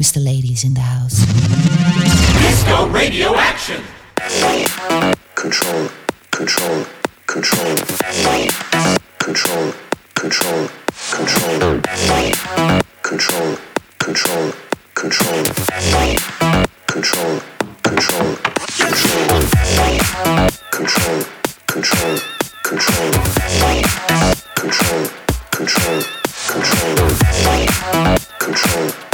Mr. Ladies in the house. Disco radio action. Control, control, control. Control, control, control. Control, control, control. Control, control, control. Control, control, control. Control,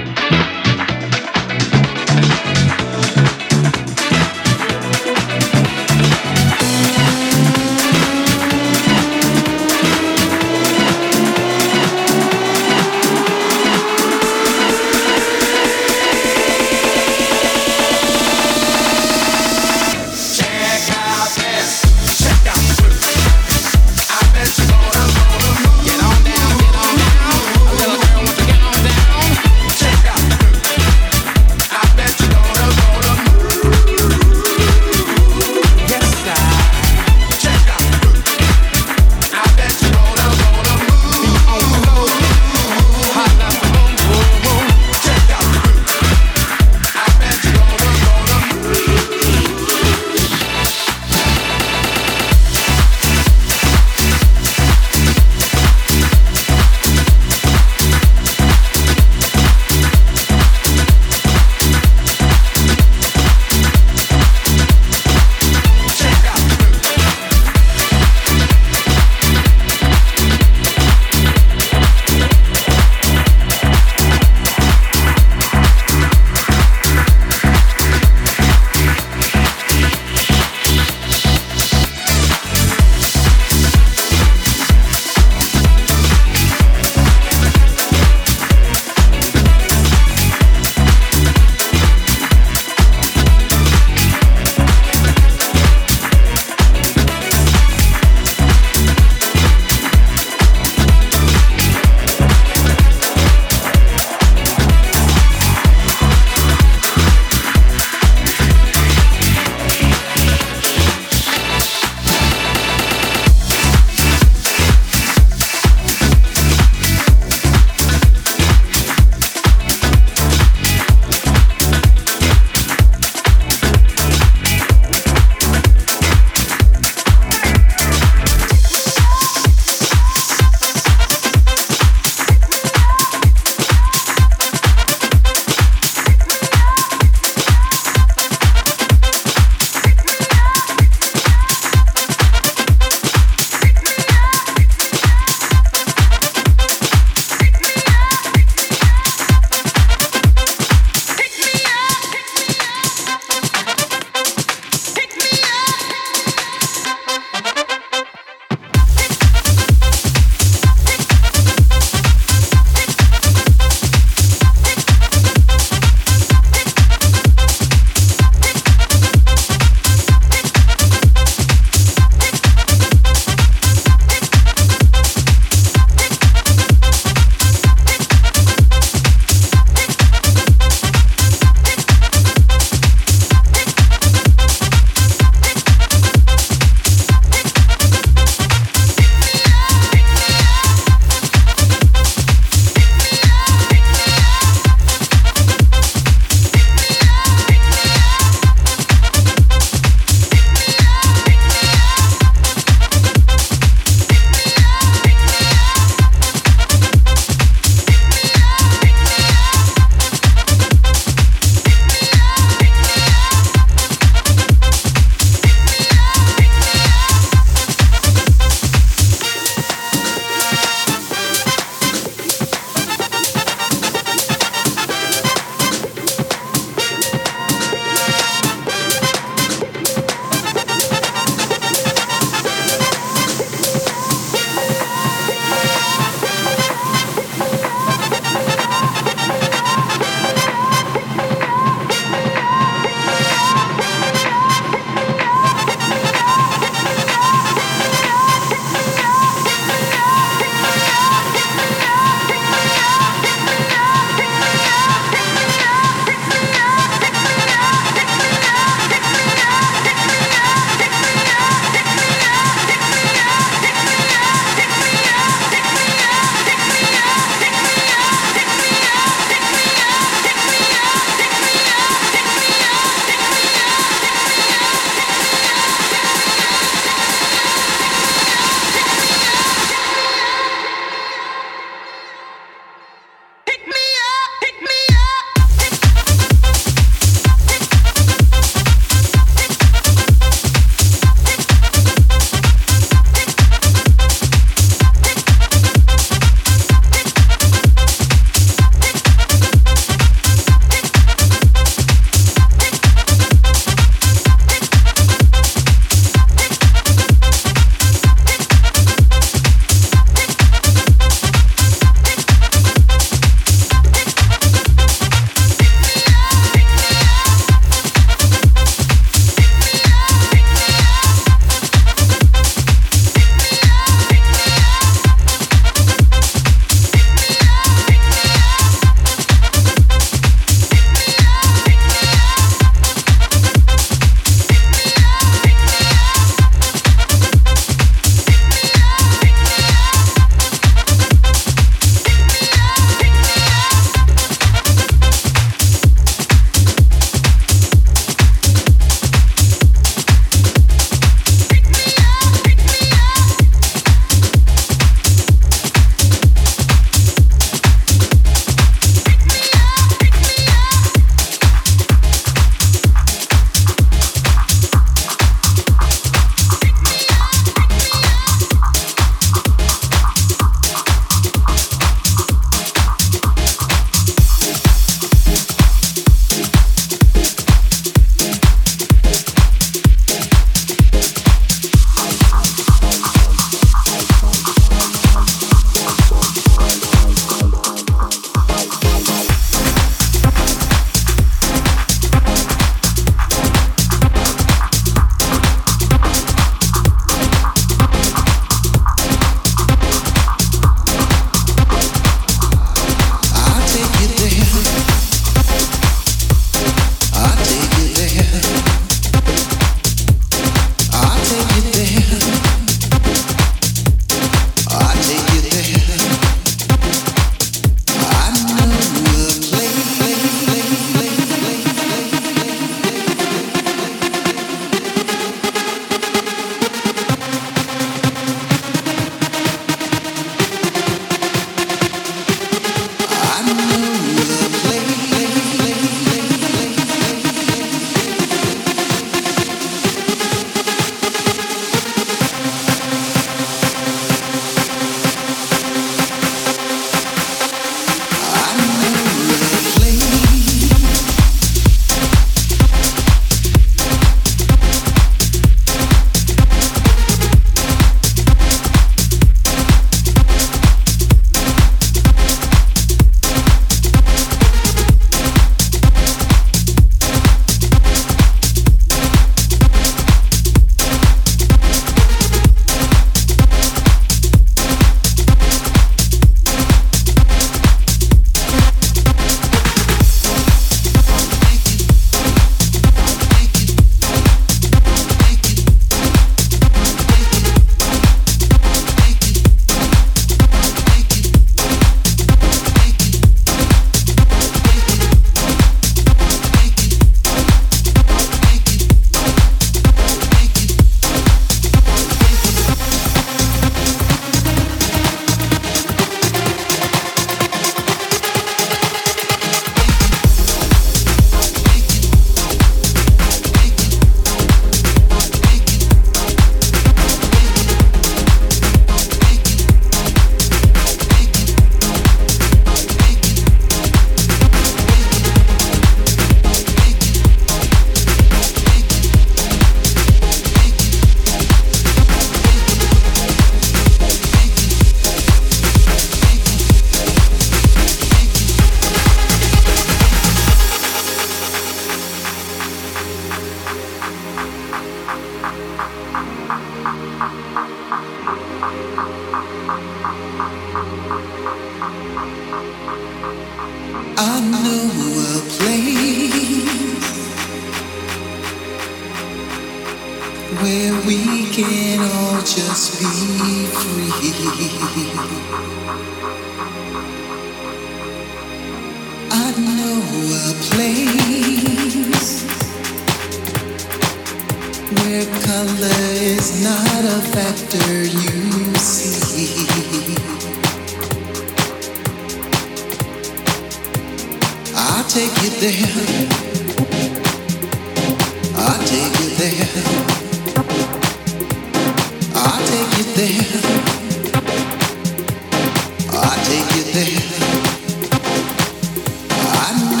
I'm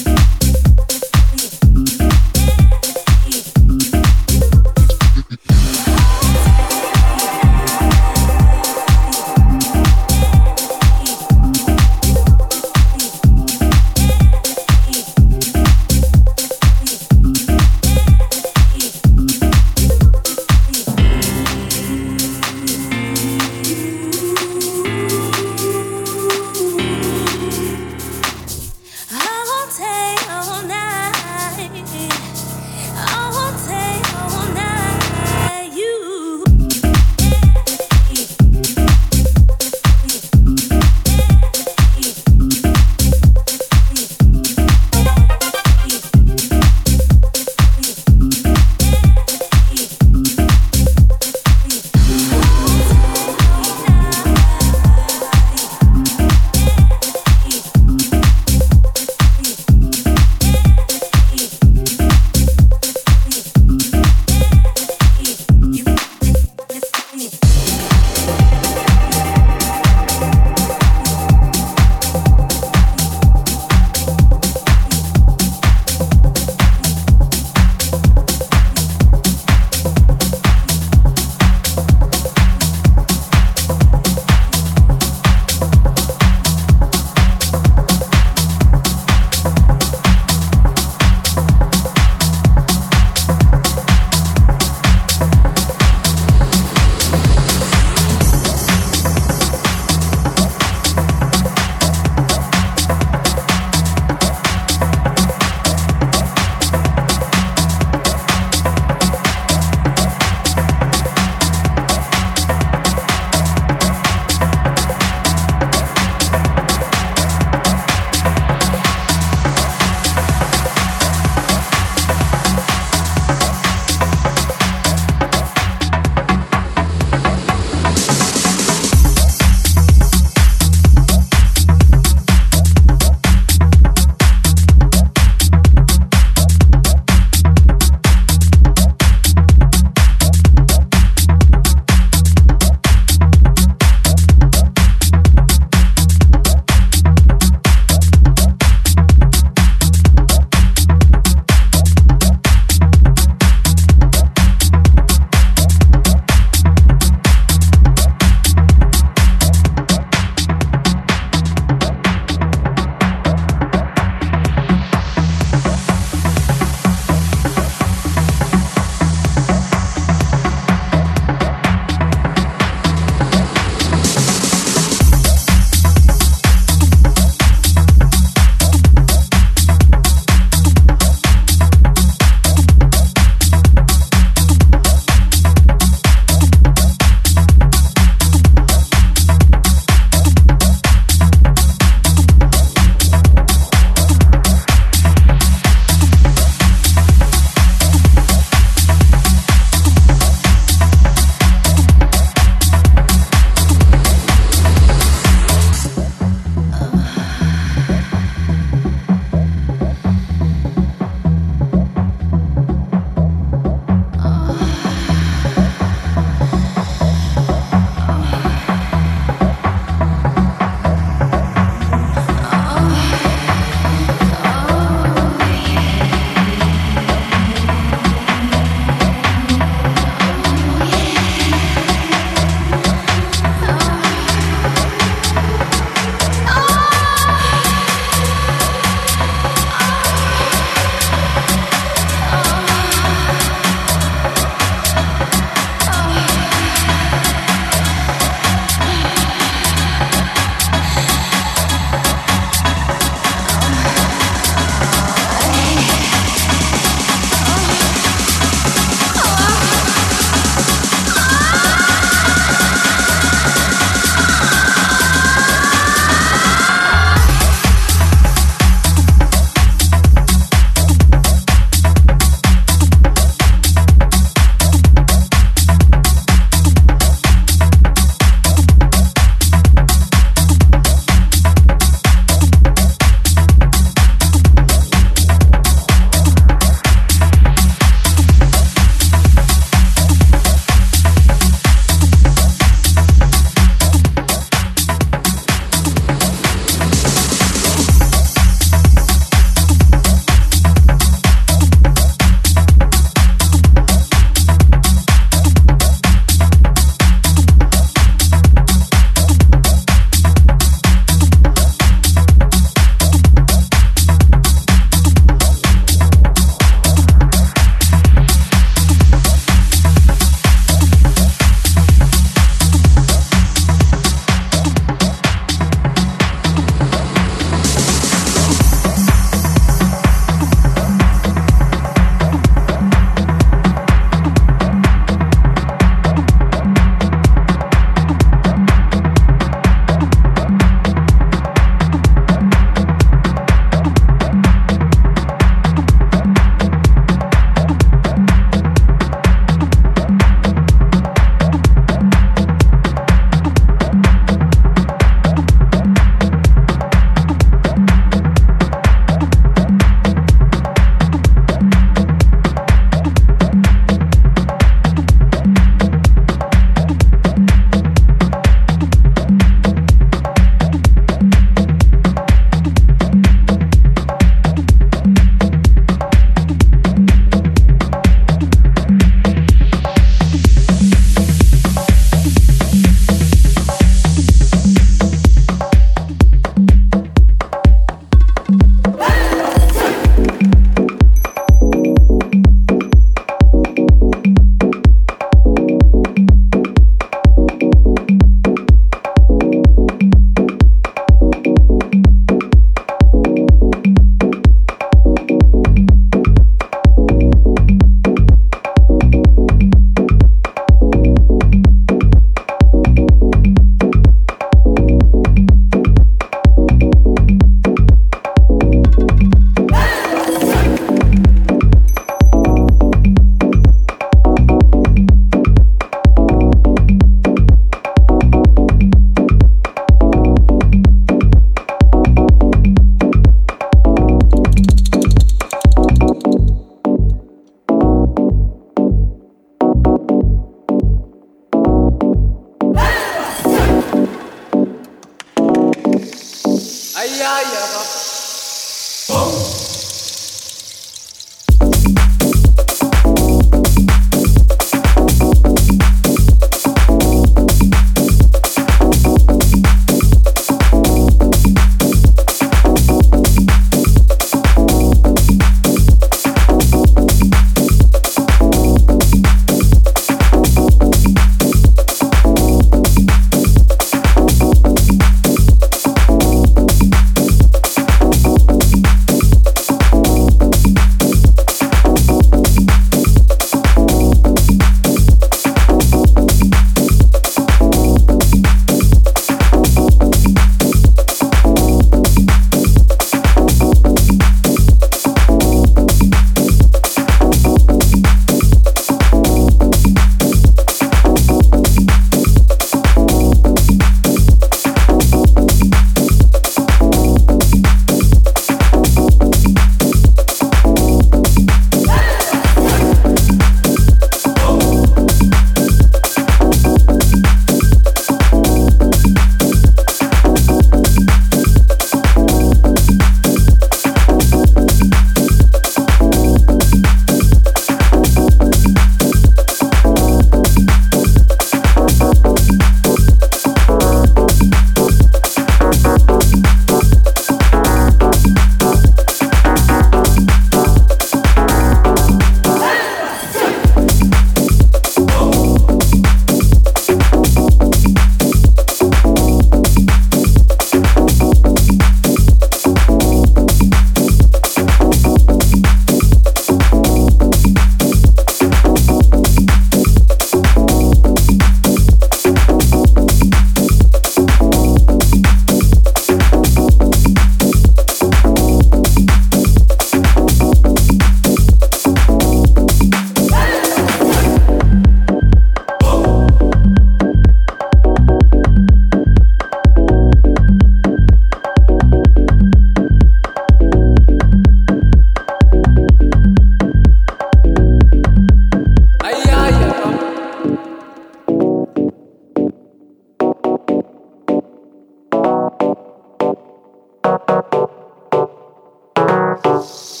Chao.